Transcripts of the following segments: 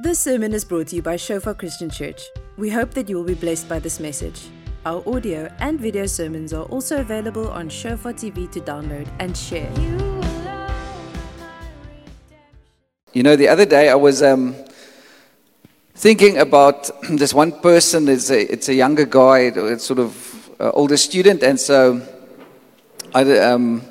This sermon is brought to you by Shofar Christian Church. We hope that you will be blessed by this message. Our audio and video sermons are also available on Shofar TV to download and share. You know, the other day I was um, thinking about this one person. It's a, it's a younger guy, it's sort of uh, older student, and so I, um,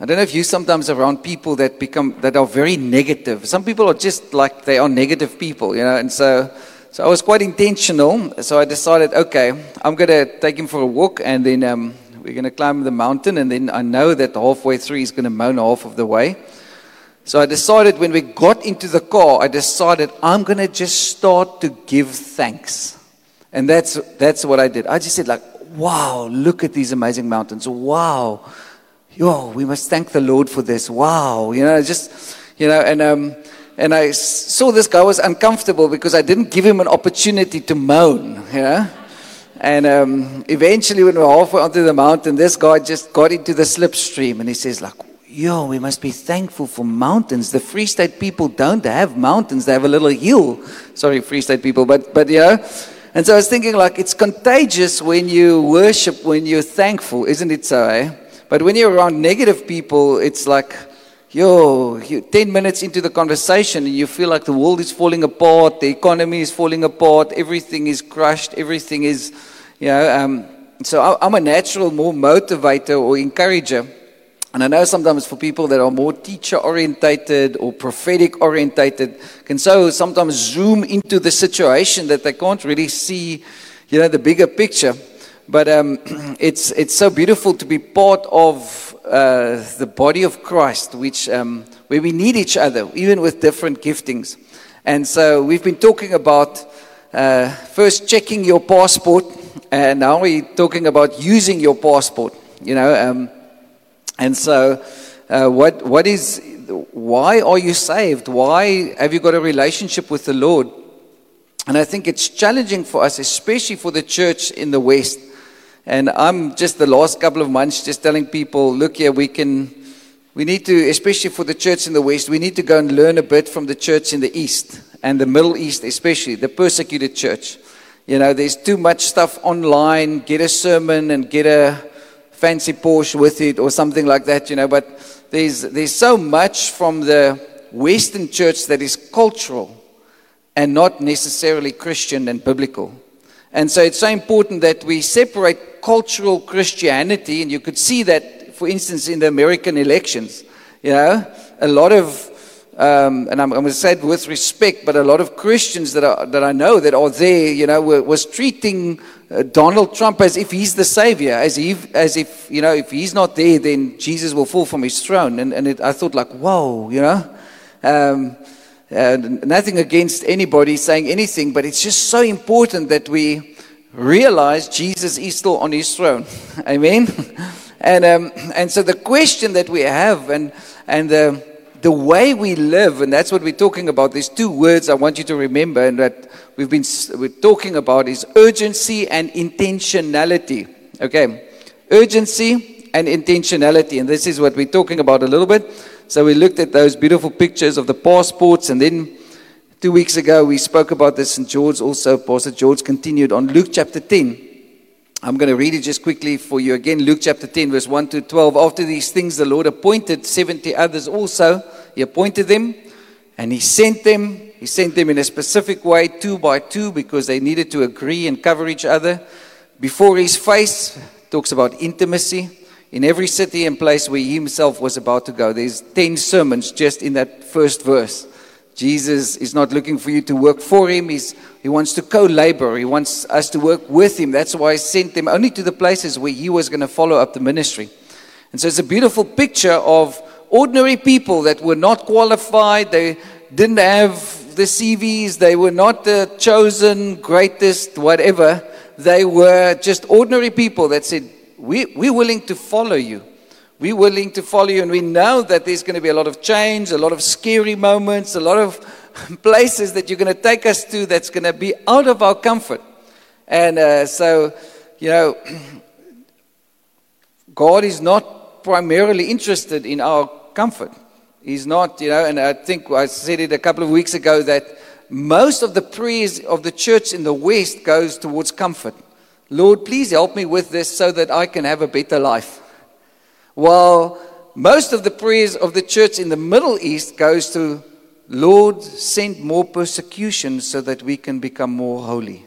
I don't know if you sometimes around people that become that are very negative. Some people are just like they are negative people, you know, and so so I was quite intentional. So I decided, okay, I'm gonna take him for a walk, and then um, we're gonna climb the mountain, and then I know that halfway through he's gonna moan half of the way. So I decided when we got into the car, I decided I'm gonna just start to give thanks, and that's that's what I did. I just said like, wow, look at these amazing mountains, wow yo, we must thank the Lord for this. Wow. You know, just, you know, and, um, and I saw this guy was uncomfortable because I didn't give him an opportunity to moan, you know. And um, eventually, when we were halfway onto the mountain, this guy just got into the slipstream and he says, like, yo, we must be thankful for mountains. The Free State people don't have mountains, they have a little hill. Sorry, Free State people, but, but you know. And so I was thinking, like, it's contagious when you worship, when you're thankful, isn't it so, eh? But when you're around negative people, it's like, yo, you, 10 minutes into the conversation and you feel like the world is falling apart, the economy is falling apart, everything is crushed, everything is, you know. Um, so I, I'm a natural more motivator or encourager. And I know sometimes for people that are more teacher orientated or prophetic orientated, can so sometimes zoom into the situation that they can't really see, you know, the bigger picture. But um, it's, it's so beautiful to be part of uh, the body of Christ, which, um, where we need each other, even with different giftings. And so we've been talking about uh, first checking your passport, and now we're talking about using your passport. You know, um, and so uh, what what is why are you saved? Why have you got a relationship with the Lord? And I think it's challenging for us, especially for the church in the West, and I'm just the last couple of months just telling people, look here, we can, we need to, especially for the church in the West, we need to go and learn a bit from the church in the East and the Middle East, especially the persecuted church. You know, there's too much stuff online. Get a sermon and get a fancy Porsche with it or something like that, you know. But there's, there's so much from the Western church that is cultural and not necessarily Christian and biblical. And so it's so important that we separate cultural Christianity, and you could see that, for instance, in the American elections. You know, a lot of, um, and I'm, I'm, going to say it with respect, but a lot of Christians that, are, that I know that are there, you know, were, was treating uh, Donald Trump as if he's the savior, as if, as if, you know, if he's not there, then Jesus will fall from his throne. And, and it, I thought, like, whoa, you know. Um, uh, nothing against anybody saying anything, but it's just so important that we realize Jesus is still on his throne. Amen. And um, and so the question that we have, and and the the way we live, and that's what we're talking about. There's two words I want you to remember, and that we've been we're talking about is urgency and intentionality. Okay, urgency and intentionality, and this is what we're talking about a little bit. So we looked at those beautiful pictures of the passports, and then two weeks ago we spoke about this, and George also, Pastor George, continued on Luke chapter 10. I'm going to read it just quickly for you again. Luke chapter 10, verse 1 to 12. After these things, the Lord appointed 70 others also. He appointed them and He sent them. He sent them in a specific way, two by two, because they needed to agree and cover each other. Before His face, talks about intimacy in every city and place where he himself was about to go. There's 10 sermons just in that first verse. Jesus is not looking for you to work for him. He's, he wants to co labor. He wants us to work with him. That's why he sent them only to the places where he was going to follow up the ministry. And so it's a beautiful picture of ordinary people that were not qualified. They didn't have the CVs. They were not the chosen, greatest, whatever. They were just ordinary people that said, we, we're willing to follow you. We're willing to follow you, and we know that there's going to be a lot of change, a lot of scary moments, a lot of places that you're going to take us to that's going to be out of our comfort. And uh, so, you know, God is not primarily interested in our comfort. He's not, you know, and I think I said it a couple of weeks ago that most of the prayers of the church in the West goes towards comfort. Lord, please help me with this so that I can have a better life. While most of the prayers of the church in the Middle East goes to Lord, send more persecution so that we can become more holy.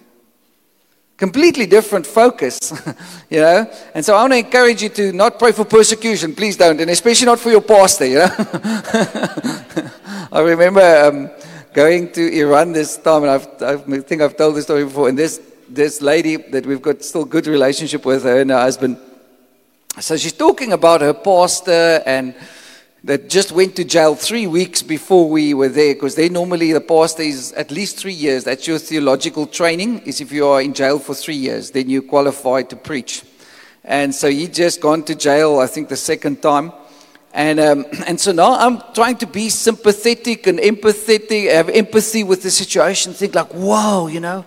Completely different focus, you know. And so I want to encourage you to not pray for persecution. Please don't, and especially not for your pastor, you know. I remember um, going to Iran this time, and I've, I think I've told this story before. And this this lady that we've got still good relationship with her and her husband. So she's talking about her pastor and that just went to jail three weeks before we were there because they normally the pastor is at least three years. That's your theological training is if you are in jail for three years then you qualify to preach. And so he just gone to jail i think the second time. And um, and so now i'm trying to be sympathetic and empathetic have empathy with the situation think like whoa you know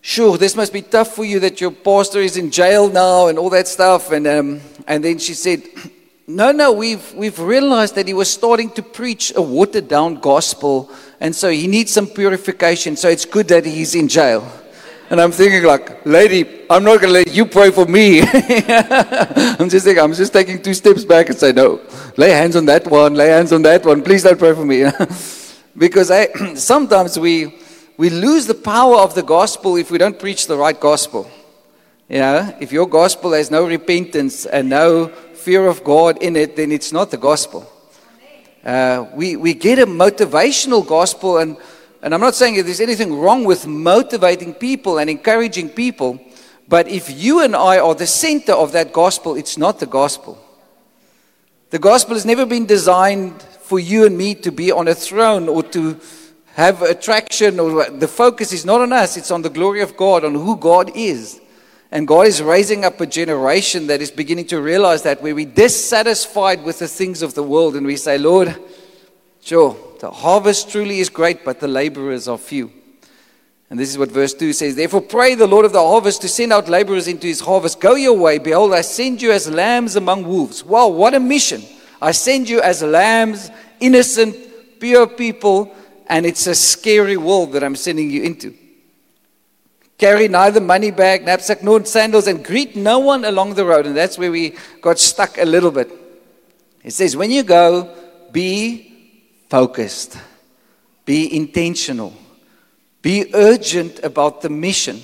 sure this must be tough for you that your pastor is in jail now and all that stuff and um, and then she said no, no, we've, we've realized that he was starting to preach a watered down gospel, and so he needs some purification. So it's good that he's in jail. And I'm thinking, like, lady, I'm not going to let you pray for me. I'm just thinking, I'm just taking two steps back and say, no, lay hands on that one, lay hands on that one. Please don't pray for me. because I, sometimes we, we lose the power of the gospel if we don't preach the right gospel. You know, if your gospel has no repentance and no fear of God in it, then it's not the gospel. Uh, we, we get a motivational gospel, and, and I'm not saying that there's anything wrong with motivating people and encouraging people, but if you and I are the center of that gospel, it's not the gospel. The gospel has never been designed for you and me to be on a throne or to have attraction, or the focus is not on us, it's on the glory of God, on who God is. And God is raising up a generation that is beginning to realize that where we're dissatisfied with the things of the world and we say, Lord, sure, the harvest truly is great, but the laborers are few. And this is what verse 2 says Therefore, pray the Lord of the harvest to send out laborers into his harvest. Go your way. Behold, I send you as lambs among wolves. Wow, what a mission! I send you as lambs, innocent, pure people, and it's a scary world that I'm sending you into. Carry neither money bag, knapsack, nor sandals, and greet no one along the road. And that's where we got stuck a little bit. It says, when you go, be focused, be intentional, be urgent about the mission.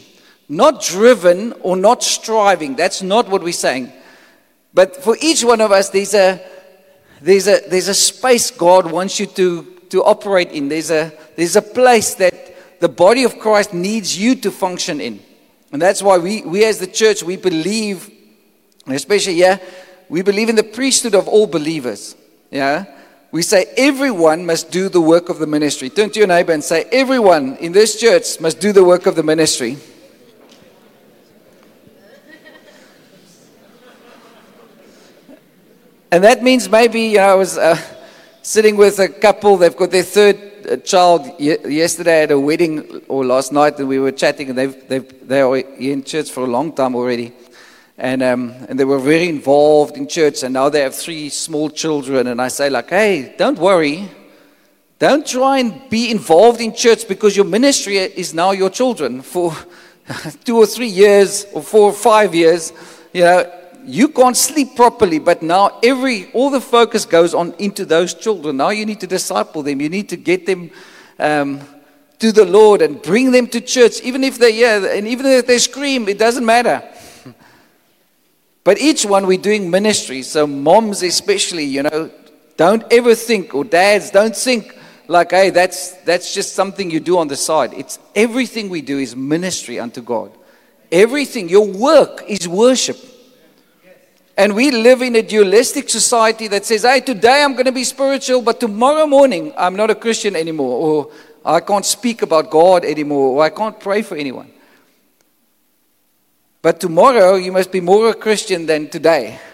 Not driven or not striving. That's not what we're saying. But for each one of us, there's a, there's a, there's a space God wants you to, to operate in. There's a, there's a place that the body of Christ needs you to function in. And that's why we, we as the church, we believe, especially yeah, we believe in the priesthood of all believers. Yeah? We say everyone must do the work of the ministry. Turn to your neighbor and say, everyone in this church must do the work of the ministry. And that means maybe, you know, I was uh, sitting with a couple, they've got their third child yesterday at a wedding or last night, and we were chatting, and they've, they've, they are in church for a long time already. And, um, and they were very involved in church, and now they have three small children. And I say, like, hey, don't worry. Don't try and be involved in church because your ministry is now your children for two or three years or four or five years. You know, you can't sleep properly, but now every all the focus goes on into those children. Now you need to disciple them. You need to get them um, to the Lord and bring them to church, even if they yeah, and even if they scream, it doesn't matter. But each one we're doing ministry. So moms especially, you know, don't ever think, or dads, don't think like, hey, that's that's just something you do on the side. It's everything we do is ministry unto God. Everything, your work is worship. And we live in a dualistic society that says, hey, today I'm going to be spiritual, but tomorrow morning I'm not a Christian anymore, or I can't speak about God anymore, or I can't pray for anyone. But tomorrow you must be more a Christian than today.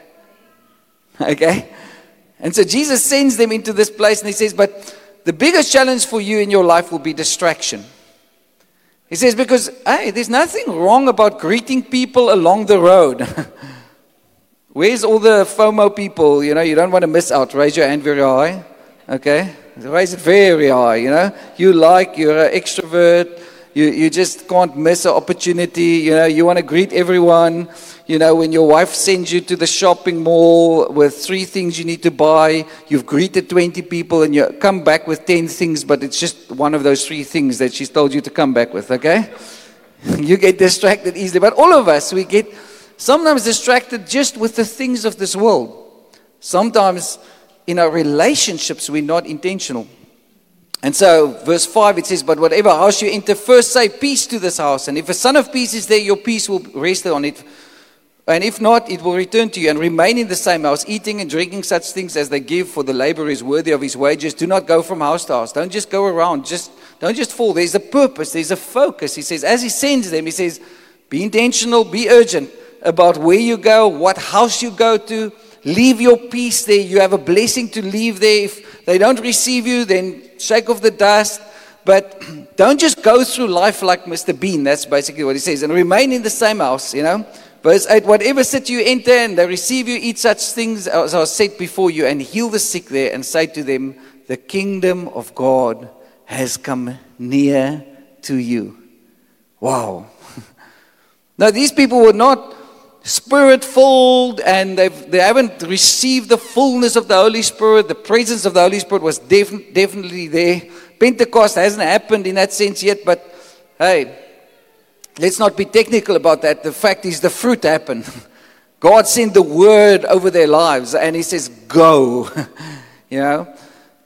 Okay? And so Jesus sends them into this place and he says, But the biggest challenge for you in your life will be distraction. He says, Because, hey, there's nothing wrong about greeting people along the road. Where's all the FOMO people? You know, you don't want to miss out. Raise your hand very high. Okay? Raise it very high, you know. You like, you're an extrovert. You, you just can't miss an opportunity. You know, you want to greet everyone. You know, when your wife sends you to the shopping mall with three things you need to buy, you've greeted 20 people and you come back with 10 things, but it's just one of those three things that she's told you to come back with, okay? you get distracted easily. But all of us, we get sometimes distracted just with the things of this world. Sometimes in our relationships, we're not intentional. And so, verse 5, it says, But whatever house you enter, first say peace to this house. And if a son of peace is there, your peace will rest on it. And if not, it will return to you and remain in the same house, eating and drinking such things as they give, for the laborer is worthy of his wages. Do not go from house to house. Don't just go around. Just don't just fall. There's a purpose, there's a focus. He says, as he sends them, he says, be intentional, be urgent about where you go, what house you go to. Leave your peace there. You have a blessing to leave there. If they don't receive you, then shake off the dust. But don't just go through life like Mr. Bean. That's basically what he says. And remain in the same house, you know. Verse 8 Whatever city you enter and they receive you, eat such things as are set before you, and heal the sick there, and say to them, The kingdom of God has come near to you. Wow. now, these people were not spirit filled and they've, they haven't received the fullness of the Holy Spirit. The presence of the Holy Spirit was def- definitely there. Pentecost hasn't happened in that sense yet, but hey, let's not be technical about that. The fact is, the fruit happened. God sent the word over their lives and He says, Go. you know?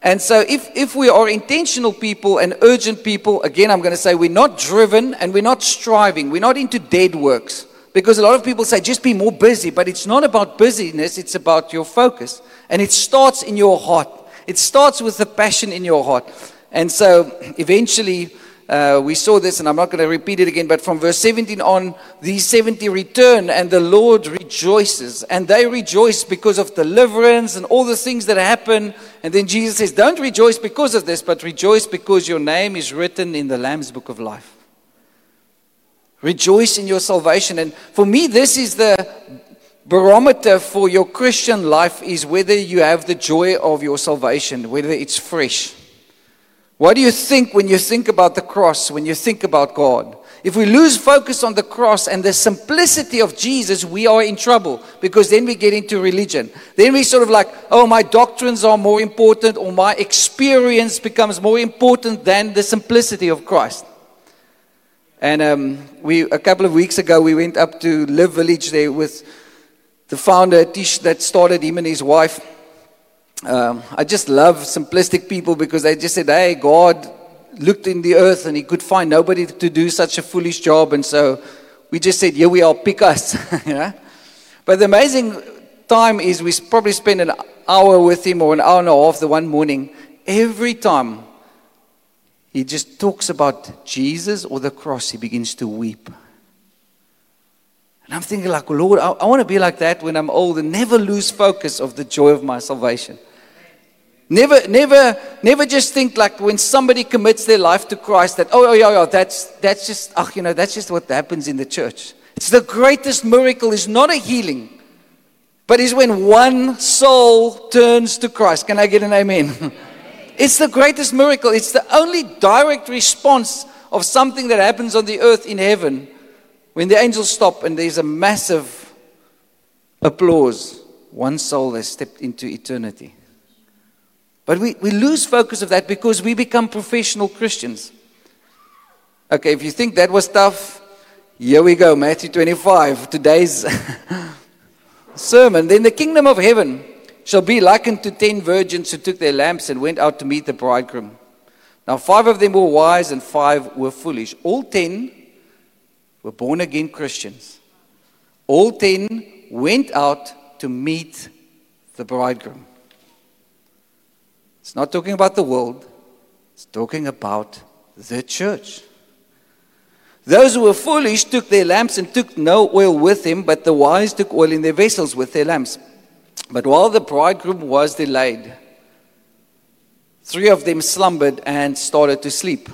And so, if, if we are intentional people and urgent people, again, I'm going to say we're not driven and we're not striving. We're not into dead works. Because a lot of people say, just be more busy. But it's not about busyness, it's about your focus. And it starts in your heart. It starts with the passion in your heart. And so eventually, uh, we saw this, and I'm not going to repeat it again, but from verse 17 on, these 70 return, and the Lord rejoices. And they rejoice because of deliverance and all the things that happen. And then Jesus says, Don't rejoice because of this, but rejoice because your name is written in the Lamb's book of life. Rejoice in your salvation. And for me, this is the barometer for your Christian life is whether you have the joy of your salvation, whether it's fresh. What do you think when you think about the cross, when you think about God? If we lose focus on the cross and the simplicity of Jesus, we are in trouble because then we get into religion. Then we sort of like, oh, my doctrines are more important or my experience becomes more important than the simplicity of Christ. And um, we, a couple of weeks ago, we went up to Live Village there with the founder, Tish, that started him and his wife. Um, I just love simplistic people because they just said, hey, God looked in the earth and he could find nobody to do such a foolish job. And so we just said, here we are, pick us. But the amazing time is we probably spent an hour with him or an hour and a half the one morning. Every time he just talks about Jesus or the cross, he begins to weep. And I'm thinking, like, Lord, I, I want to be like that when I'm old and never lose focus of the joy of my salvation. Never, never, never just think like when somebody commits their life to Christ that, oh, oh yeah, yeah, that's, that's just, oh, you know, that's just what happens in the church. It's the greatest miracle is not a healing, but is when one soul turns to Christ. Can I get an amen? It's the greatest miracle. It's the only direct response of something that happens on the earth in heaven when the angels stop and there's a massive applause. One soul has stepped into eternity. But we, we lose focus of that because we become professional Christians. Okay, if you think that was tough, here we go, Matthew 25, today's sermon. Then the kingdom of heaven shall be likened to ten virgins who took their lamps and went out to meet the bridegroom. Now, five of them were wise and five were foolish. All ten were born again Christians. All ten went out to meet the bridegroom. It's not talking about the world, it's talking about the church. Those who were foolish took their lamps and took no oil with them, but the wise took oil in their vessels with their lamps. But while the bridegroom was delayed, three of them slumbered and started to sleep.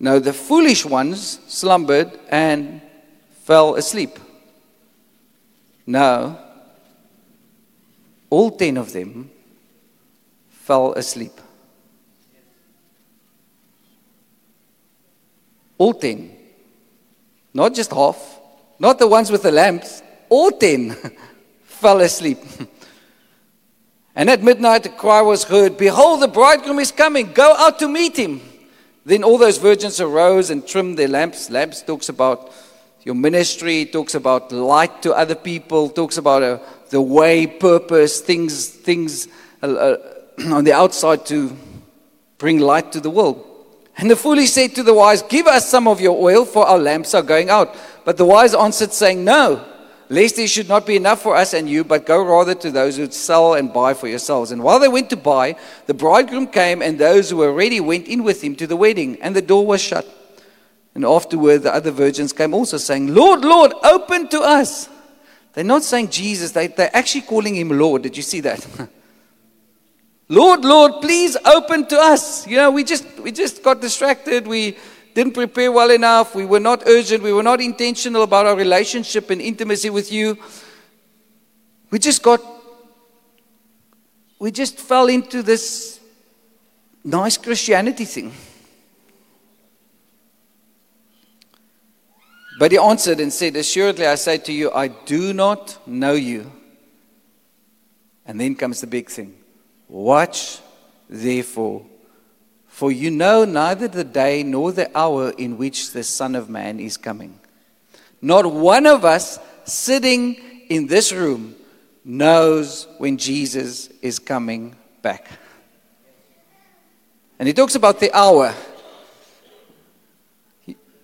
Now the foolish ones slumbered and fell asleep. Now, all ten of them fell asleep. All ten. Not just half. Not the ones with the lamps. All ten. fell asleep. and at midnight the cry was heard Behold, the bridegroom is coming, go out to meet him. Then all those virgins arose and trimmed their lamps. Lamps talks about your ministry, talks about light to other people, talks about uh, the way, purpose, things, things uh, uh, on the outside to bring light to the world. And the foolish said to the wise, Give us some of your oil, for our lamps are going out. But the wise answered, saying, No, lest there should not be enough for us and you, but go rather to those who sell and buy for yourselves. And while they went to buy, the bridegroom came, and those who were ready went in with him to the wedding, and the door was shut. And afterward, the other virgins came also saying, Lord, Lord, open to us. They're not saying Jesus, they, they're actually calling him Lord. Did you see that? Lord, Lord, please open to us. You know, we just, we just got distracted. We didn't prepare well enough. We were not urgent. We were not intentional about our relationship and intimacy with you. We just got, we just fell into this nice Christianity thing. But he answered and said, Assuredly, I say to you, I do not know you. And then comes the big thing Watch, therefore, for you know neither the day nor the hour in which the Son of Man is coming. Not one of us sitting in this room knows when Jesus is coming back. And he talks about the hour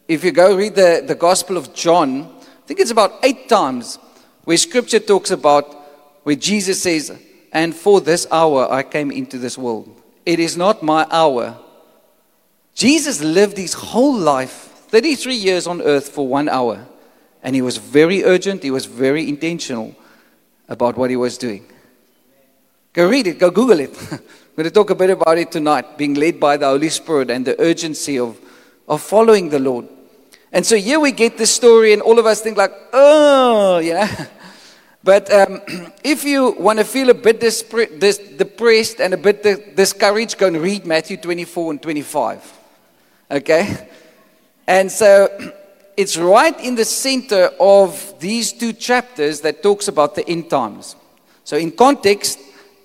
if you go read the, the Gospel of John, I think it's about eight times where scripture talks about where Jesus says, And for this hour I came into this world. It is not my hour. Jesus lived his whole life, 33 years on earth, for one hour. And he was very urgent, he was very intentional about what he was doing. Go read it, go Google it. I'm going to talk a bit about it tonight, being led by the Holy Spirit and the urgency of, of following the Lord. And so here we get this story, and all of us think like, oh, you know. But um, if you want to feel a bit dis- depressed and a bit di- discouraged, go and read Matthew 24 and 25. Okay? And so it's right in the center of these two chapters that talks about the end times. So in context,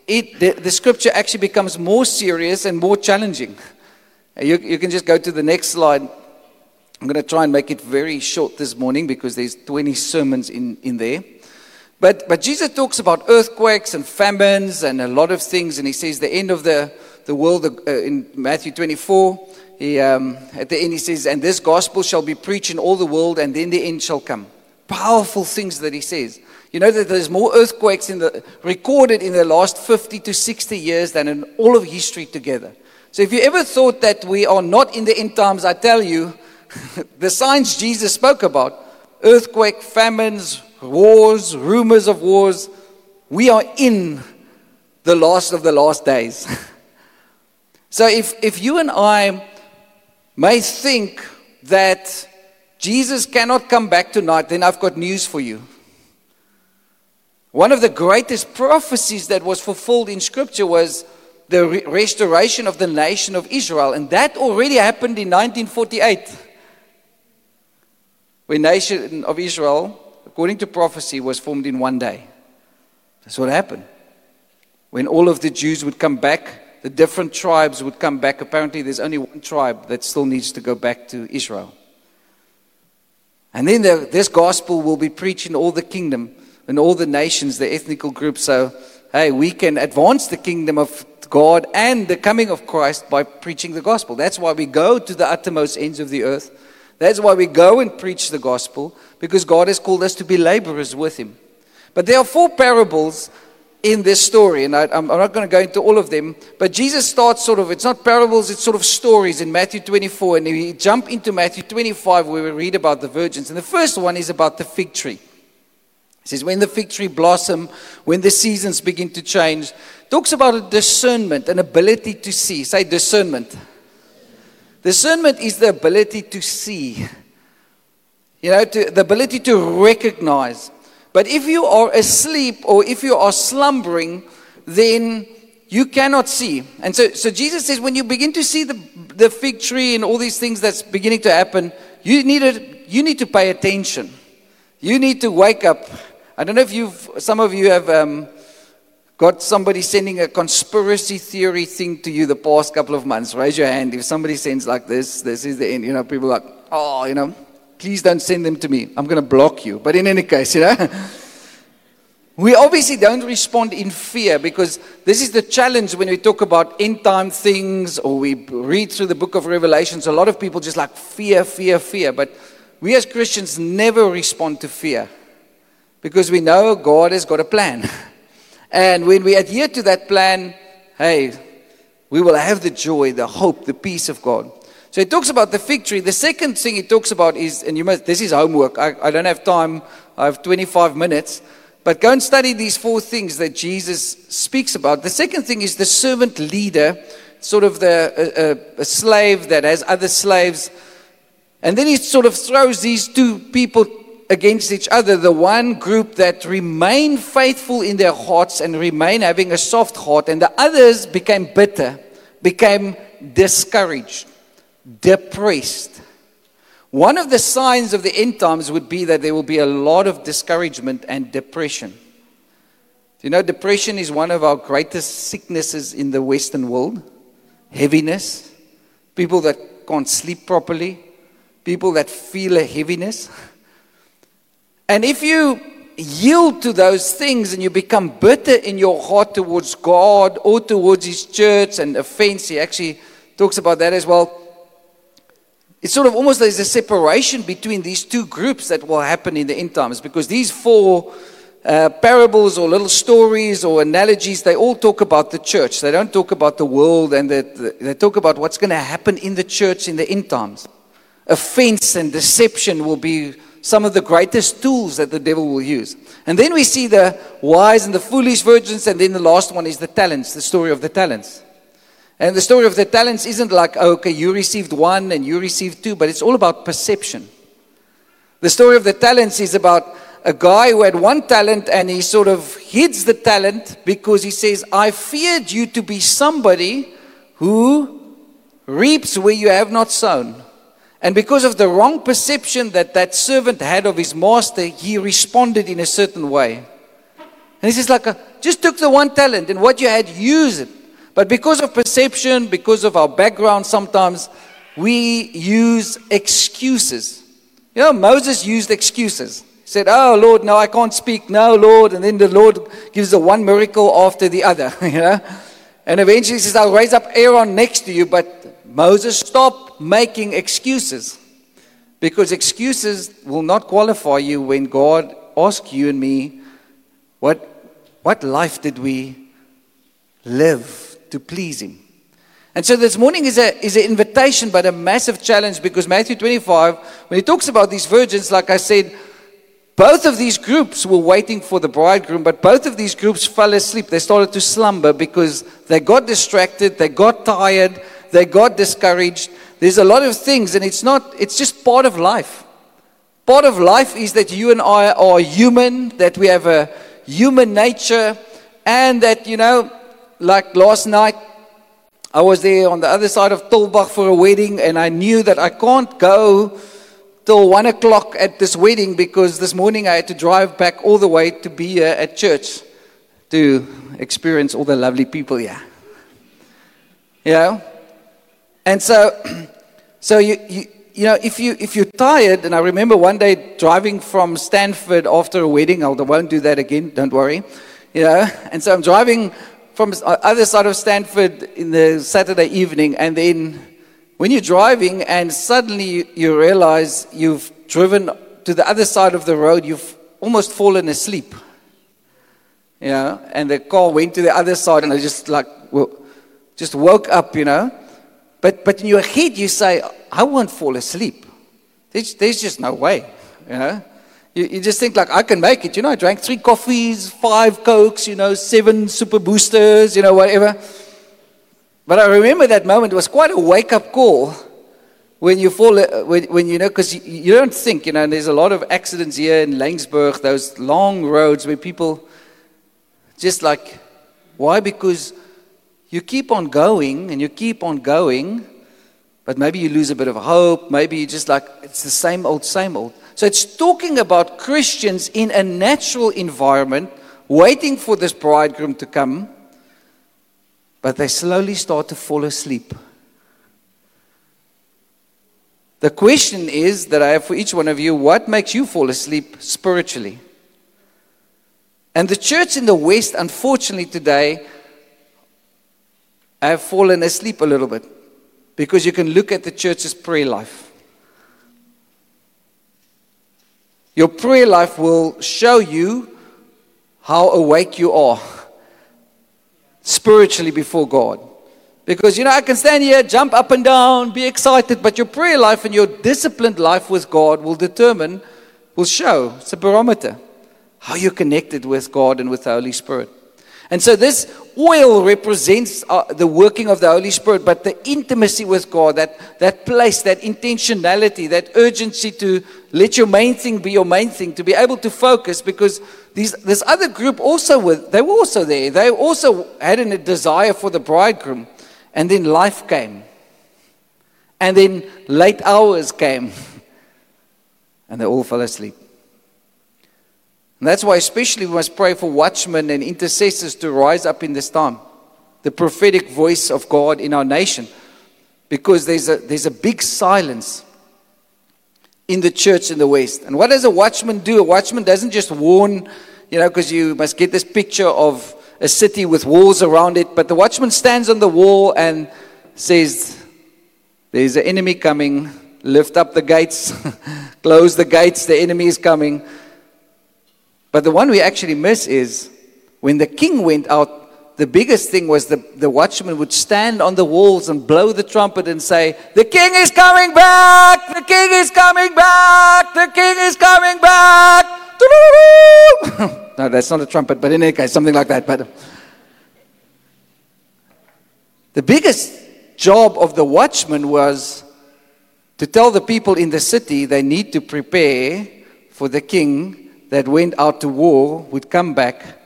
it, the, the scripture actually becomes more serious and more challenging. You, you can just go to the next slide. I'm going to try and make it very short this morning because there's 20 sermons in, in there. But, but Jesus talks about earthquakes and famines and a lot of things, and he says the end of the, the world uh, in Matthew 24. He, um, at the end, he says, And this gospel shall be preached in all the world, and then the end shall come. Powerful things that he says. You know that there's more earthquakes in the, recorded in the last 50 to 60 years than in all of history together. So if you ever thought that we are not in the end times, I tell you, the signs Jesus spoke about earthquake, famines, wars, rumors of wars we are in the last of the last days. so if, if you and I may think that Jesus cannot come back tonight, then I've got news for you. One of the greatest prophecies that was fulfilled in Scripture was the re- restoration of the nation of Israel, and that already happened in 1948 when nation of Israel, according to prophecy, was formed in one day. That's what happened. When all of the Jews would come back, the different tribes would come back. Apparently, there's only one tribe that still needs to go back to Israel. And then the, this gospel will be preached in all the kingdom, in all the nations, the ethnical groups. So, hey, we can advance the kingdom of God and the coming of Christ by preaching the gospel. That's why we go to the uttermost ends of the earth that's why we go and preach the gospel, because God has called us to be laborers with Him. But there are four parables in this story, and I, am not going to go into all of them, but Jesus starts sort of, it's not parables, it's sort of stories in Matthew 24, and we jump into Matthew 25 where we read about the virgins. And the first one is about the fig tree. It says, when the fig tree blossom, when the seasons begin to change, talks about a discernment, an ability to see. Say discernment. Discernment is the ability to see, you know, to, the ability to recognize. But if you are asleep or if you are slumbering, then you cannot see. And so, so Jesus says, when you begin to see the, the fig tree and all these things that's beginning to happen, you need, to, you need to pay attention. You need to wake up. I don't know if you've, some of you have um, got somebody sending a conspiracy theory thing to you the past couple of months. Raise your hand. If somebody sends like this, this is the end. You know, people are like, oh, you know, please don't send them to me. I'm going to block you. But in any case, you know. We obviously don't respond in fear because this is the challenge when we talk about end time things or we read through the book of Revelations. A lot of people just like fear, fear, fear. But we as Christians never respond to fear because we know God has got a plan. And when we adhere to that plan, hey, we will have the joy, the hope, the peace of God. So he talks about the fig tree. The second thing he talks about is, and you must, this is homework. I, I don't have time. I have 25 minutes. But go and study these four things that Jesus speaks about. The second thing is the servant leader, sort of the, a, a, slave that has other slaves. And then he sort of throws these two people against each other. The one group that remain faithful in their hearts and remain having a soft heart, and the others became bitter, became discouraged, depressed. One of the signs of the end times would be that there will be a lot of discouragement and depression. You know, depression is one of our greatest sicknesses in the Western world. Heaviness, people that can't sleep properly, people that feel a heaviness. And if you yield to those things and you become bitter in your heart towards God or towards His church and offense, he actually talks about that as well it's sort of almost there's a separation between these two groups that will happen in the end times because these four uh, parables or little stories or analogies, they all talk about the church. They don't talk about the world and the, the, they talk about what's going to happen in the church in the end times. Offense and deception will be some of the greatest tools that the devil will use. And then we see the wise and the foolish virgins, and then the last one is the talents, the story of the talents. And the story of the talents isn't like, okay, you received one and you received two, but it's all about perception. The story of the talents is about a guy who had one talent and he sort of hides the talent because he says, I feared you to be somebody who reaps where you have not sown. And because of the wrong perception that that servant had of his master, he responded in a certain way. And he says, like, just took the one talent and what you had, use it. But because of perception, because of our background, sometimes we use excuses. You know, Moses used excuses. He said, Oh, Lord, no, I can't speak. No, Lord. And then the Lord gives the one miracle after the other. You know? And eventually he says, I'll raise up Aaron next to you. But Moses, stop making excuses. Because excuses will not qualify you when God asks you and me, What, what life did we live? To please Him. And so this morning is, a, is an invitation, but a massive challenge because Matthew 25, when he talks about these virgins, like I said, both of these groups were waiting for the bridegroom, but both of these groups fell asleep. They started to slumber because they got distracted, they got tired, they got discouraged. There's a lot of things, and it's not, it's just part of life. Part of life is that you and I are human, that we have a human nature, and that, you know, like last night, I was there on the other side of Tulbagh for a wedding, and I knew that I can't go till one o'clock at this wedding because this morning I had to drive back all the way to be here at church to experience all the lovely people here. You know? And so, so you, you, you know, if, you, if you're tired, and I remember one day driving from Stanford after a wedding, I won't do that again, don't worry. You know, and so I'm driving from the uh, other side of Stanford in the Saturday evening, and then when you're driving and suddenly you, you realize you've driven to the other side of the road, you've almost fallen asleep. You know, and the car went to the other side, and I just like, well, just woke up, you know. But, but in your head, you say, I won't fall asleep. There's, there's just no way, you know. You, you, just think like I can make it. You know, I drank three coffees, five cokes, you know, seven super boosters, you know, whatever. But I remember that moment. It was quite a wake up call when you fall, uh, when, when you know, because you, you, don't think, you know, and there's a lot of accidents here in Laingsburg, those long roads where people just like, why? Because you keep on going and you keep on going but maybe you lose a bit of hope. Maybe you just like, it's the same old, same old. So it's talking about Christians in a natural environment, waiting for this bridegroom to come, but they slowly start to fall asleep. The question is that I have for each one of you what makes you fall asleep spiritually? And the church in the West, unfortunately, today, have fallen asleep a little bit because you can look at the church's prayer life. Your prayer life will show you how awake you are spiritually before God. Because, you know, I can stand here, jump up and down, be excited, but your prayer life and your disciplined life with God will determine, will show, it's a barometer, how you're connected with God and with the Holy Spirit. And so this oil represents uh, the working of the Holy Spirit, but the intimacy with God, that, that place, that intentionality, that urgency to let your main thing be your main thing, to be able to focus, because these, this other group also were, they were also there. They also had a desire for the bridegroom. And then life came. And then late hours came. And they all fell asleep. And that's why, especially, we must pray for watchmen and intercessors to rise up in this time. The prophetic voice of God in our nation. Because there's a, there's a big silence in the church in the West. And what does a watchman do? A watchman doesn't just warn, you know, because you must get this picture of a city with walls around it. But the watchman stands on the wall and says, There's an enemy coming. Lift up the gates, close the gates, the enemy is coming. But the one we actually miss is when the king went out, the biggest thing was the, the watchman would stand on the walls and blow the trumpet and say, The king is coming back! The king is coming back! The king is coming back! no, that's not a trumpet, but in any case, something like that. But the biggest job of the watchman was to tell the people in the city they need to prepare for the king that went out to war would come back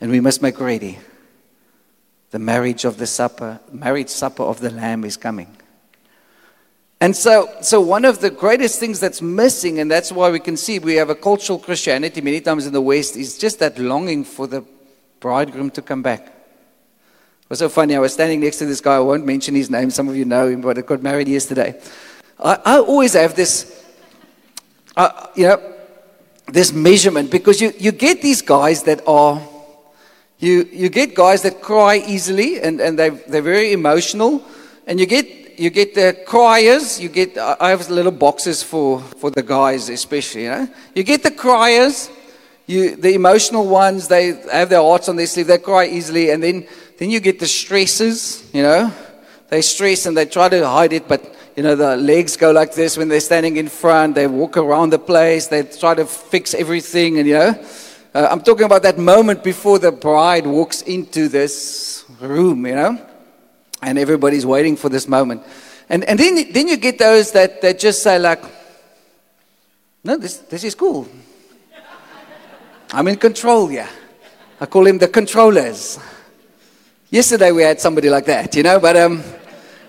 and we must make ready. The marriage of the supper, marriage supper of the Lamb is coming. And so, so one of the greatest things that's missing, and that's why we can see we have a cultural Christianity many times in the West, is just that longing for the bridegroom to come back. It was so funny. I was standing next to this guy. I won't mention his name. Some of you know him, but I got married yesterday. I, I always have this, uh, you know, this measurement because you, you get these guys that are, you, you get guys that cry easily and, and they, they're very emotional. And you get, you get the criers, you get, I have little boxes for, for the guys especially, you know. You get the criers, you, the emotional ones, they have their hearts on their sleeve, they cry easily. And then, then you get the stresses, you know. They stress and they try to hide it, but you know, the legs go like this when they're standing in front. They walk around the place. They try to fix everything. And, you know, uh, I'm talking about that moment before the bride walks into this room, you know, and everybody's waiting for this moment. And, and then, then you get those that, that just say, like, no, this, this is cool. I'm in control, yeah. I call him the controllers. Yesterday we had somebody like that, you know, but um,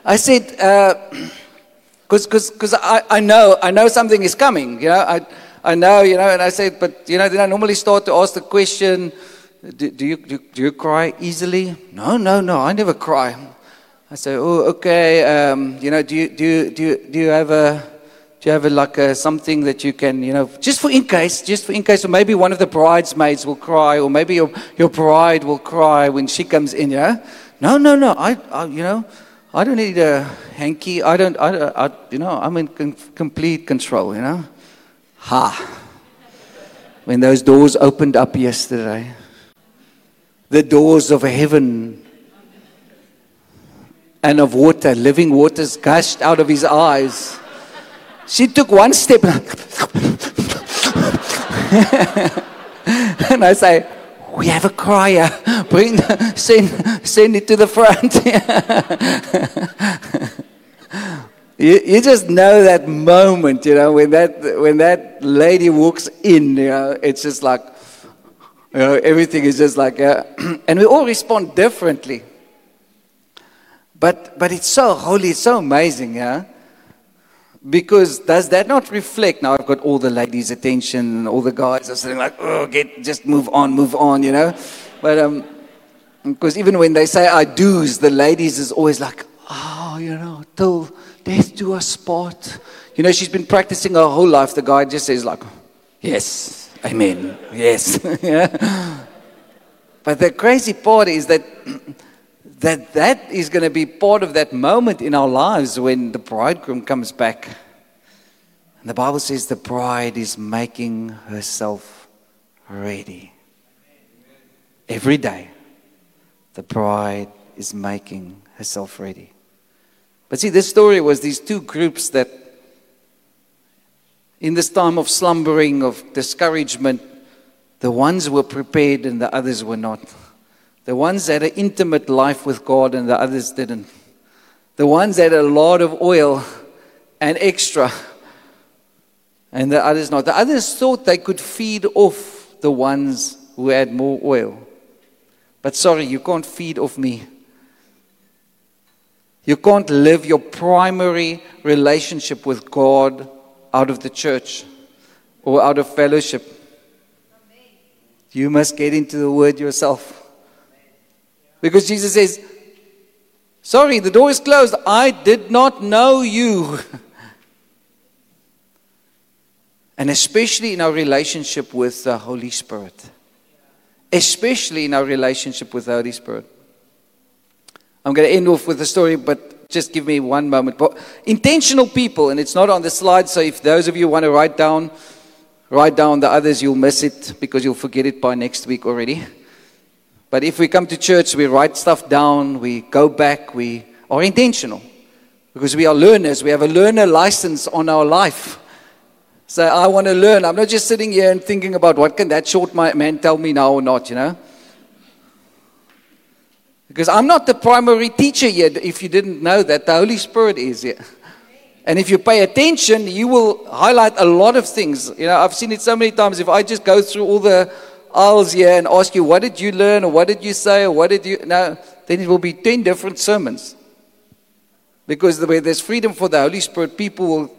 I said, uh, because I, I know I know something is coming. You know, I I know. You know, and I said, but you know, then I normally start to ask the question, do, do you do, do, you cry easily? No, no, no. I never cry. I say, oh, okay. Um, you know, do you do you, do you, do you have a do you have a, like a, something that you can, you know, just for in case, just for in case, or maybe one of the bridesmaids will cry, or maybe your, your bride will cry when she comes in, yeah? No, no, no, I, I you know, I don't need a hanky. I don't, I, I you know, I'm in con- complete control, you know. Ha. When those doors opened up yesterday, the doors of heaven and of water, living waters gushed out of his eyes. She took one step and I say, we have a crier. Bring, the, send, send it to the front. you, you just know that moment, you know, when that, when that lady walks in, you know, it's just like, you know, everything is just like, uh, and we all respond differently. But, but it's so holy, it's so amazing, yeah? Because does that not reflect? Now I've got all the ladies' attention, all the guys are sitting like, oh, get, just move on, move on, you know? But, um, because even when they say I do's, the ladies is always like, oh, you know, till death do us part. You know, she's been practicing her whole life. The guy just says like, yes, amen, yes. yeah. But the crazy part is that that that is going to be part of that moment in our lives when the bridegroom comes back. And the Bible says the bride is making herself ready. Every day, the bride is making herself ready. But see, this story was these two groups that, in this time of slumbering, of discouragement, the ones were prepared and the others were not. The ones that had an intimate life with God and the others didn't. The ones that had a lot of oil and extra and the others not. The others thought they could feed off the ones who had more oil. But sorry, you can't feed off me. You can't live your primary relationship with God out of the church or out of fellowship. You must get into the Word yourself. Because Jesus says, Sorry, the door is closed. I did not know you. and especially in our relationship with the Holy Spirit. Especially in our relationship with the Holy Spirit. I'm going to end off with a story, but just give me one moment. But intentional people, and it's not on the slide, so if those of you want to write down, write down the others, you'll miss it because you'll forget it by next week already. But if we come to church, we write stuff down, we go back, we are intentional because we are learners. We have a learner license on our life. So I want to learn. I'm not just sitting here and thinking about what can that short man tell me now or not, you know? Because I'm not the primary teacher yet, if you didn't know that. The Holy Spirit is here. And if you pay attention, you will highlight a lot of things. You know, I've seen it so many times. If I just go through all the aisles here and ask you, what did you learn, or what did you say, or what did you. Now, then it will be 10 different sermons. Because the where there's freedom for the Holy Spirit, people will.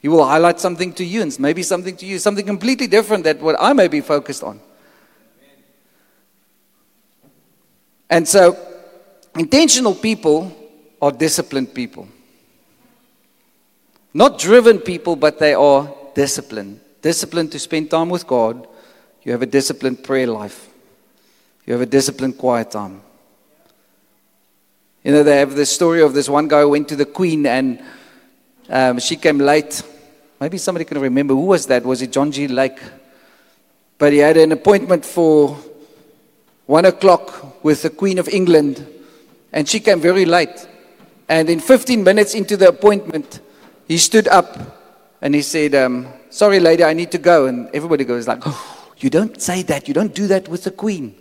He will highlight something to you, and maybe something to you, something completely different than what I may be focused on. And so, intentional people are disciplined people. Not driven people, but they are disciplined. Disciplined to spend time with God, you have a disciplined prayer life. You have a disciplined quiet time. You know, they have the story of this one guy who went to the queen and um, she came late. Maybe somebody can remember. Who was that? Was it John G. Lake? But he had an appointment for one o'clock with the Queen of England and she came very late. And in 15 minutes into the appointment, he stood up and he said, um, Sorry, lady, I need to go. And everybody goes like, oh. You don't say that. You don't do that with the queen.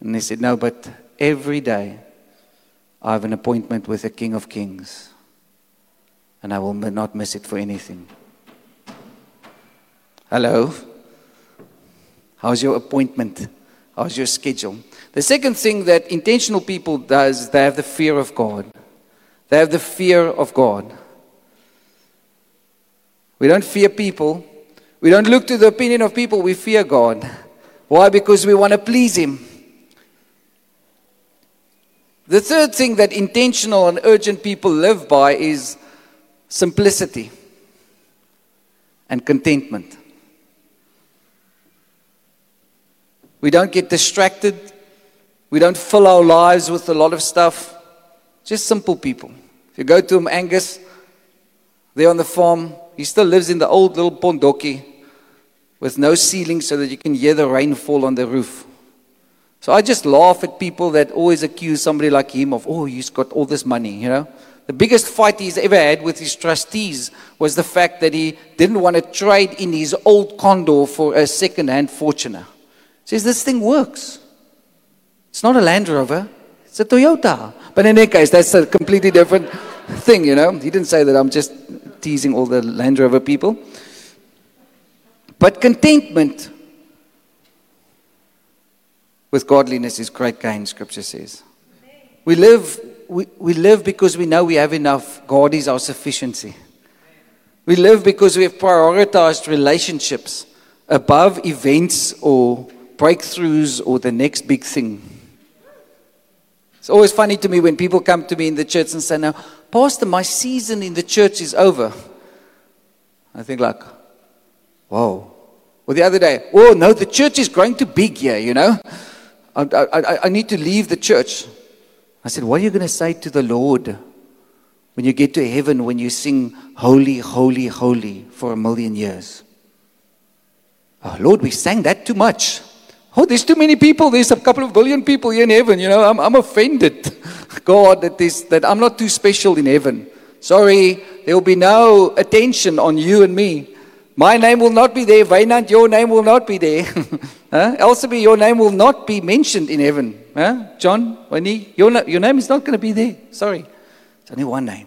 And they said, No, but every day I have an appointment with the King of Kings. And I will not miss it for anything. Hello? How's your appointment? How's your schedule? The second thing that intentional people does, they have the fear of God. They have the fear of God. We don't fear people, we don't look to the opinion of people, we fear God. Why? Because we want to please Him. The third thing that intentional and urgent people live by is simplicity and contentment. We don't get distracted. We don't fill our lives with a lot of stuff. Just simple people. If you go to Angus, there on the farm, he still lives in the old little pondokkie with no ceiling so that you can hear the rain fall on the roof. So I just laugh at people that always accuse somebody like him of, oh, he's got all this money, you know. The biggest fight he's ever had with his trustees was the fact that he didn't want to trade in his old Condor for a second-hand Fortuner. He says, this thing works. It's not a Land Rover, it's a Toyota. But in any case, that's a completely different thing, you know. He didn't say that I'm just teasing all the Land Rover people. But contentment with godliness is great gain, Scripture says. We live, we, we live because we know we have enough. God is our sufficiency. We live because we have prioritized relationships above events or breakthroughs or the next big thing. It's always funny to me when people come to me in the church and say, Now, Pastor, my season in the church is over. I think, like, whoa. Or the other day, oh, no, the church is growing too big here, you know? I, I, I need to leave the church. I said, What are you going to say to the Lord when you get to heaven when you sing, Holy, Holy, Holy for a million years? Oh, Lord, we sang that too much. Oh, there's too many people. There's a couple of billion people here in heaven. You know, I'm, I'm offended, God, that, this, that I'm not too special in heaven. Sorry, there will be no attention on you and me. My name will not be there. Wynand, your name will not be there. huh? Elsabe, your name will not be mentioned in heaven. Huh? John, Winnie, your, your name is not going to be there. Sorry. It's only one name.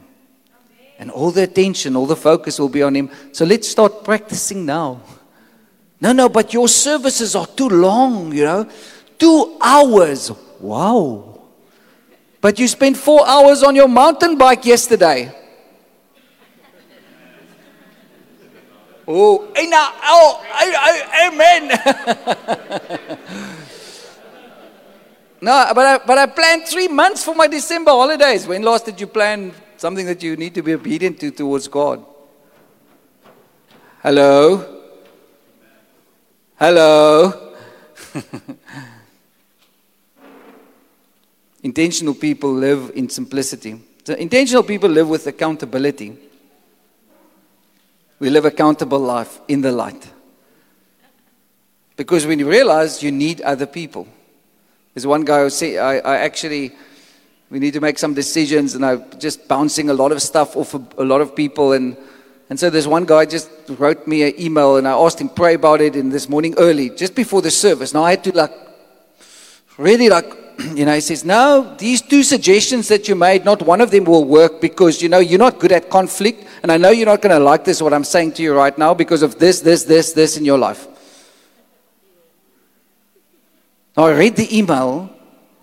And all the attention, all the focus will be on him. So let's start practicing now. No, no, but your services are too long, you know. Two hours. Wow. But you spent four hours on your mountain bike yesterday. Oh, oh, amen. no, but I, but I planned three months for my December holidays. When last did you plan something that you need to be obedient to towards God? Hello? Hello. intentional people live in simplicity. The intentional people live with accountability. We live accountable life in the light. Because when you realize you need other people. There's one guy who said, I, I actually, we need to make some decisions, and I'm just bouncing a lot of stuff off a, a lot of people. And and so this one guy just wrote me an email and I asked him pray about it in this morning early, just before the service. Now I had to like really like you know, he says, No, these two suggestions that you made, not one of them will work because you know you're not good at conflict, and I know you're not gonna like this what I'm saying to you right now because of this, this, this, this in your life. Now I read the email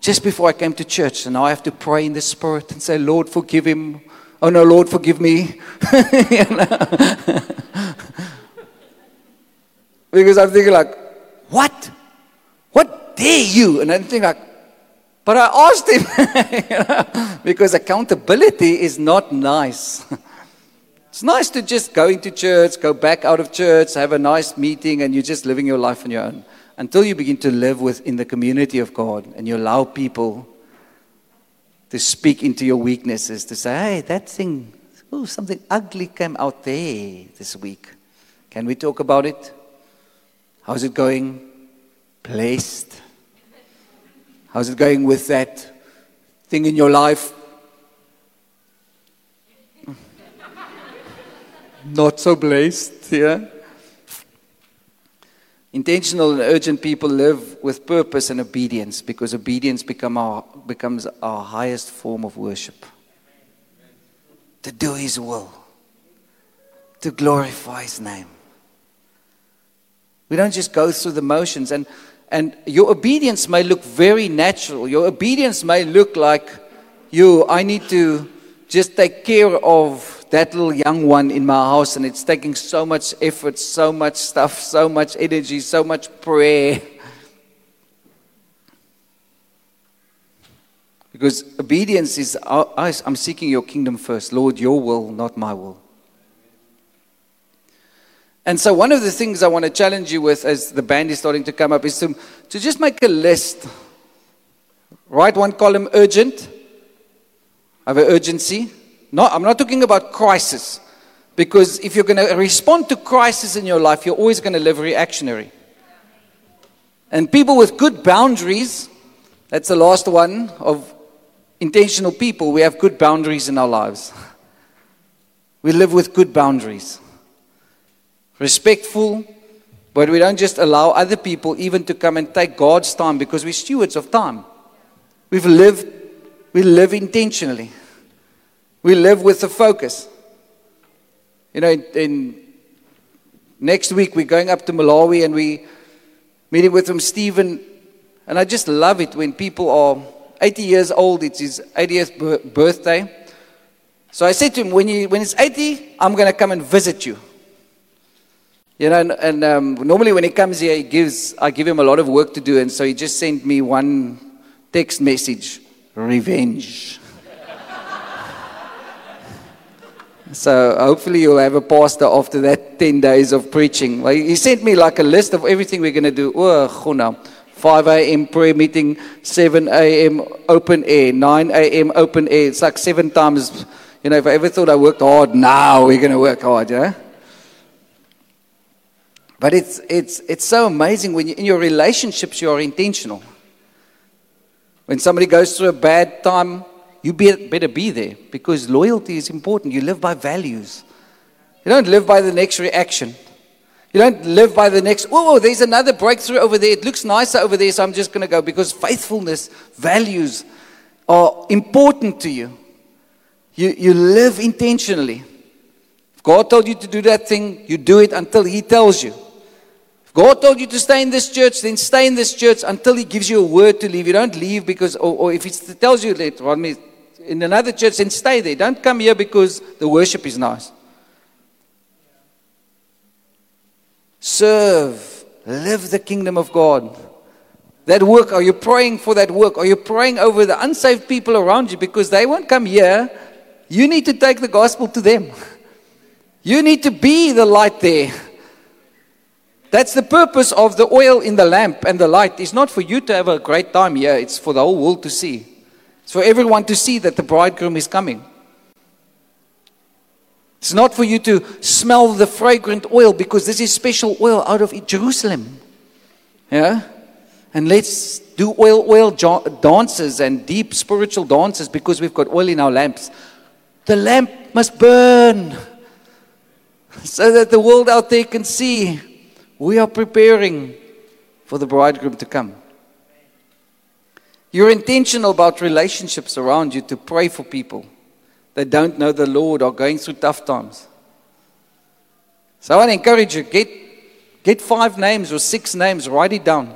just before I came to church, and now I have to pray in the spirit and say, Lord, forgive him oh no, Lord, forgive me. because I'm thinking like, what? What dare you? And I'm thinking like, but I asked him because accountability is not nice. It's nice to just go into church, go back out of church, have a nice meeting, and you're just living your life on your own. Until you begin to live within the community of God and you allow people to speak into your weaknesses, to say, hey, that thing, oh, something ugly came out there this week. Can we talk about it? How's it going? Blessed. How's it going with that thing in your life? Not so blessed, yeah? Intentional and urgent people live with purpose and obedience because obedience become our, becomes our highest form of worship. To do His will, to glorify His name. We don't just go through the motions. And, and your obedience may look very natural. Your obedience may look like you, I need to just take care of that little young one in my house, and it's taking so much effort, so much stuff, so much energy, so much prayer. Because obedience is, I'm seeking your kingdom first. Lord, your will, not my will. And so, one of the things I want to challenge you with as the band is starting to come up is to, to just make a list. Write one column urgent. Have an urgency. No, I'm not talking about crisis. Because if you're going to respond to crisis in your life, you're always going to live reactionary. And people with good boundaries, that's the last one of intentional people, we have good boundaries in our lives. We live with good boundaries. Respectful, but we don't just allow other people even to come and take God's time because we're stewards of time. We've lived, we live intentionally. We live with a focus. You know, in, in, next week we're going up to Malawi and we meeting with him, Stephen, and I just love it when people are 80 years old. It's his 80th birthday. So I said to him, when, you, when it's 80, I'm going to come and visit you. You know, and, and um, normally when he comes here, he gives, I give him a lot of work to do. And so he just sent me one text message revenge. so hopefully you'll have a pastor after that 10 days of preaching. Well, he sent me like a list of everything we're going to do. Oh, 5 a.m. prayer meeting, 7 a.m. open air, 9 a.m. open air. It's like seven times. You know, if I ever thought I worked hard, now we're going to work hard, know? But it's, it's, it's so amazing when you, in your relationships you are intentional. When somebody goes through a bad time, you be, better be there because loyalty is important. You live by values. You don't live by the next reaction. You don't live by the next, oh, oh there's another breakthrough over there. It looks nicer over there, so I'm just going to go because faithfulness, values are important to you. You, you live intentionally. If God told you to do that thing, you do it until He tells you. God told you to stay in this church, then stay in this church until He gives you a word to leave. You don't leave because, or, or if He tells you later on, in another church, then stay there. Don't come here because the worship is nice. Serve, live the kingdom of God. That work, are you praying for that work? Are you praying over the unsaved people around you because they won't come here? You need to take the gospel to them. You need to be the light there. That's the purpose of the oil in the lamp and the light. It's not for you to have a great time here, it's for the whole world to see. It's for everyone to see that the bridegroom is coming. It's not for you to smell the fragrant oil because this is special oil out of Jerusalem. Yeah? And let's do oil oil dances and deep spiritual dances because we've got oil in our lamps. The lamp must burn so that the world out there can see we are preparing for the bridegroom to come. You're intentional about relationships around you to pray for people that don't know the Lord or going through tough times. So I want to encourage you get, get five names or six names, write it down,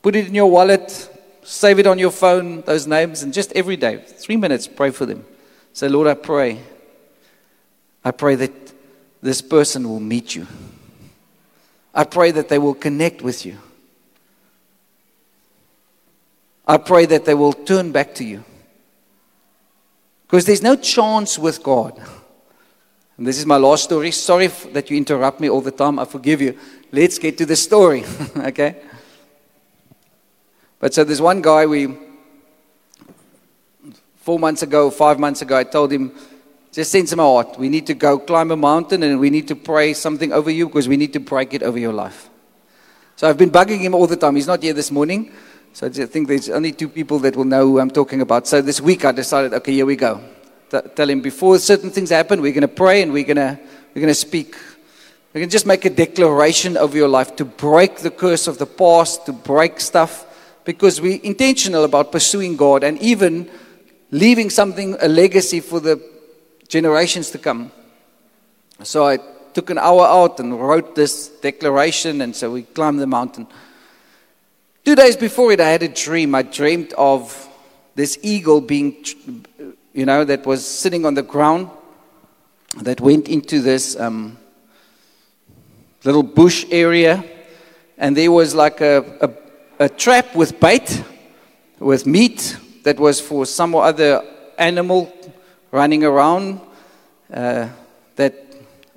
put it in your wallet, save it on your phone, those names, and just every day, three minutes, pray for them. Say, Lord, I pray. I pray that this person will meet you. I pray that they will connect with you. I pray that they will turn back to you. Because there's no chance with God. And this is my last story. Sorry that you interrupt me all the time. I forgive you. Let's get to the story. okay? But so there's one guy we, four months ago, five months ago, I told him, just sense in my heart. We need to go climb a mountain and we need to pray something over you because we need to break it over your life. So I've been bugging him all the time. He's not here this morning. So I think there's only two people that will know who I'm talking about. So this week I decided, okay, here we go. T- tell him before certain things happen, we're going to pray and we're going to we're going to speak. We can just make a declaration over your life to break the curse of the past, to break stuff, because we're intentional about pursuing God and even leaving something, a legacy for the generations to come. So I took an hour out and wrote this declaration, and so we climbed the mountain. Two days before it, I had a dream. I dreamed of this eagle being, you know, that was sitting on the ground that went into this um, little bush area, and there was like a, a, a trap with bait, with meat that was for some other animal running around, uh, that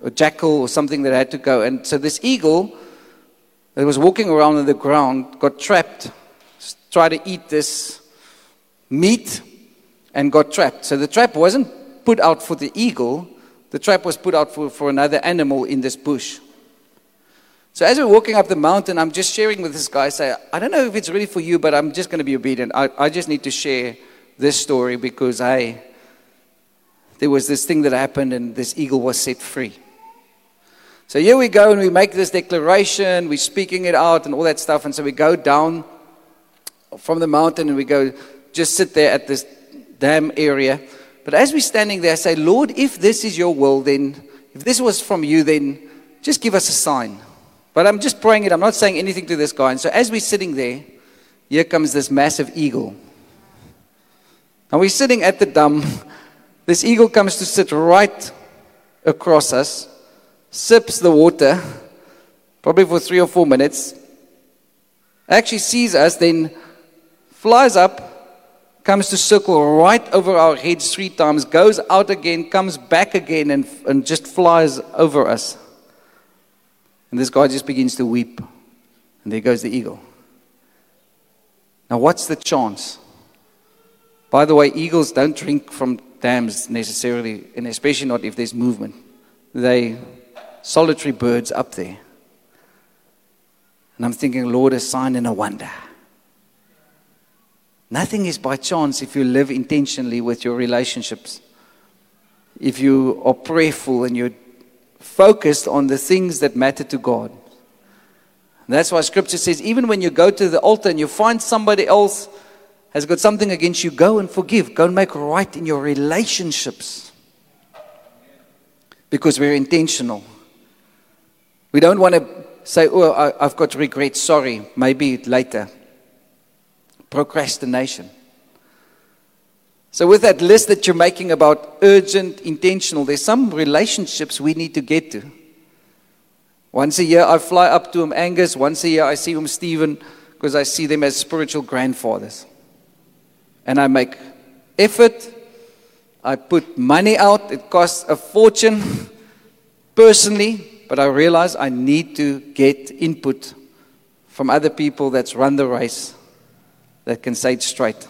a jackal or something that had to go. And so this eagle that was walking around on the ground got trapped, tried to eat this meat, and got trapped. So the trap wasn't put out for the eagle, the trap was put out for, for another animal in this bush. So as we're walking up the mountain, I'm just sharing with this guy, say, I don't know if it's really for you, but I'm just going to be obedient. I, I just need to share this story because I there was this thing that happened and this eagle was set free. So here we go and we make this declaration, we're speaking it out and all that stuff. And so we go down from the mountain and we go just sit there at this dam area. But as we're standing there, I say, Lord, if this is your will, then if this was from you, then just give us a sign. But I'm just praying it. I'm not saying anything to this guy. And so as we're sitting there, here comes this massive eagle. And we're sitting at the dam. This eagle comes to sit right across us, sips the water, probably for three or four minutes, actually sees us, then flies up, comes to circle right over our heads three times, goes out again, comes back again, and, and just flies over us. And this guy just begins to weep. And there goes the eagle. Now, what's the chance? By the way, eagles don't drink from dams necessarily, and especially not if there's movement. They solitary birds up there. And I'm thinking, Lord, a sign and a wonder. Nothing is by chance if you live intentionally with your relationships. If you are prayerful and you're focused on the things that matter to God. And that's why scripture says, even when you go to the altar and you find somebody else has got something against you, go and forgive. Go and make right in your relationships. Because we're intentional. We don't want to say, oh, I, have got regret, sorry, maybe later. Procrastination. So, with that list that you're making about urgent, intentional, there's some relationships we need to get to. Once a year, I fly up to him, Angus. Once a year, I see him, Stephen, because I see them as spiritual grandfathers. And I make effort. I put money out. It costs a fortune personally, but I realize I need to get input from other people that's run the race that can say it straight.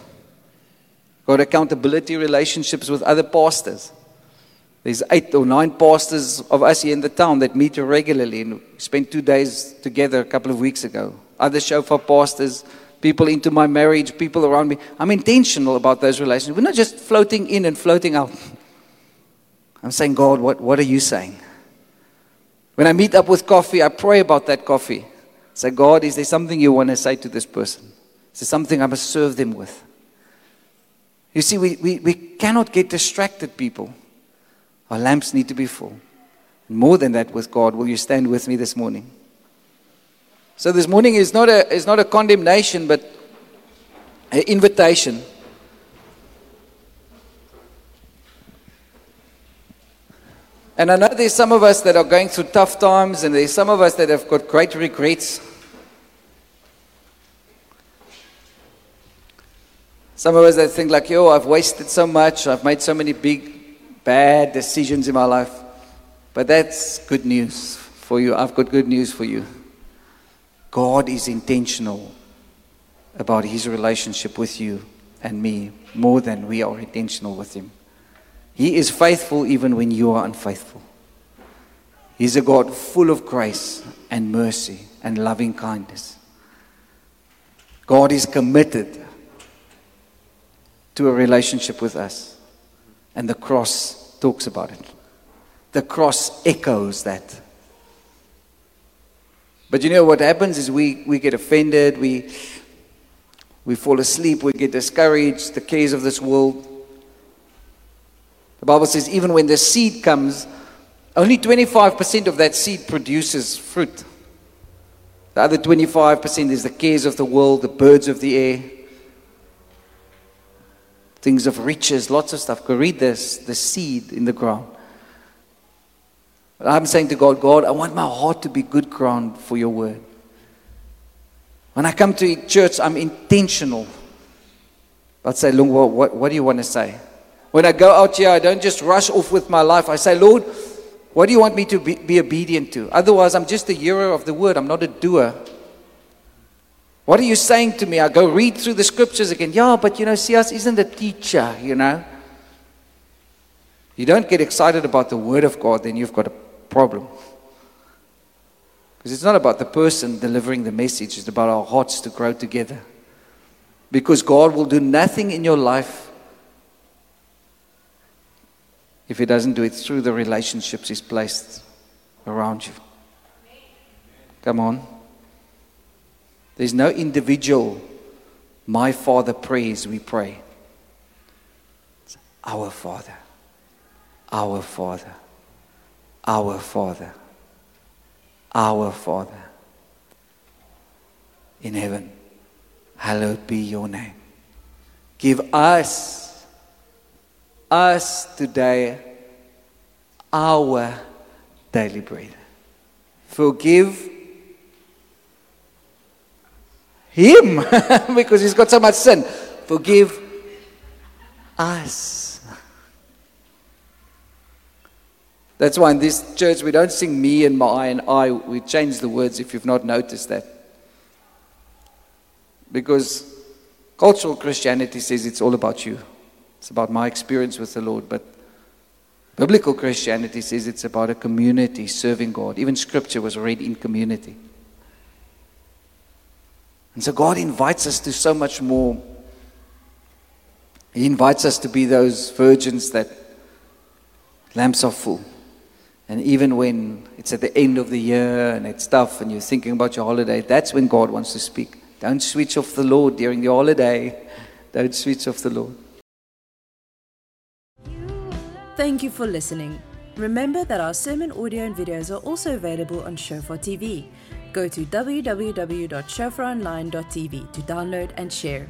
Got accountability relationships with other pastors. There's eight or nine pastors of us here in the town that meet regularly and spent two days together a couple of weeks ago. Other shofar pastors, people into my marriage, people around me. I'm intentional about those relationships. We're not just floating in and floating out. I'm saying, God, what, what are you saying? When I meet up with coffee, I pray about that coffee. Say, God, is there something you want to say to this person? Is there something I must serve them with? You see, we, we, we cannot get distracted, people. Our lamps need to be full. More than that, with God, will you stand with me this morning? So, this morning is not a, is not a condemnation, but an invitation. And I know there's some of us that are going through tough times, and there's some of us that have got great regrets. Some of us that think like, yo, I've wasted so much, I've made so many big, bad decisions in my life. But that's good news for you. I've got good news for you. God is intentional about his relationship with you and me more than we are intentional with him. He is faithful even when you are unfaithful. He's a God full of grace and mercy and loving kindness. God is committed to a relationship with us. And the cross talks about it. The cross echoes that. But you know what happens is we, we get offended, we, we fall asleep, we get discouraged, the cares of this world. The Bible says even when the seed comes, only 25% of that seed produces fruit. The other 25% is the cares of the world, the birds of the air, things of riches, lots of stuff. Go read this, the seed in the ground. I'm saying to God, God, I want my heart to be good ground for your word. When I come to church, I'm intentional. I'd say, Lord, what, what do you want to say? When I go out here, I don't just rush off with my life. I say, Lord, what do you want me to be, be obedient to? Otherwise, I'm just a hearer of the word. I'm not a doer. What are you saying to me? I go read through the scriptures again. Yeah, but you know, Sias isn't a teacher, you know. You don't get excited about the Word of God, then you've got a problem. Because it's not about the person delivering the message, it's about our hearts to grow together. Because God will do nothing in your life if He doesn't do it through the relationships He's placed around you. Come on. There's no individual, my Father prays, we pray. It's our Father, our Father, our Father, our Father in heaven. Hallowed be your name. Give us us today our daily bread. Forgive him because he's got so much sin. Forgive us. That's why in this church we don't sing me and my and I. We change the words if you've not noticed that. Because cultural Christianity says it's all about you. It's about my experience with the Lord. But biblical Christianity says it's about a community serving God. Even scripture was read in community. And so God invites us to so much more. He invites us to be those virgins that lamps are full. And even when it's at the end of the year and it's tough and you're thinking about your holiday, that's when God wants to speak. Don't switch off the Lord during the holiday. Don't switch off the Lord. Thank you for listening. Remember that our sermon audio and videos are also available on Shofar TV. Go to www.shofaronline.tv to download and share.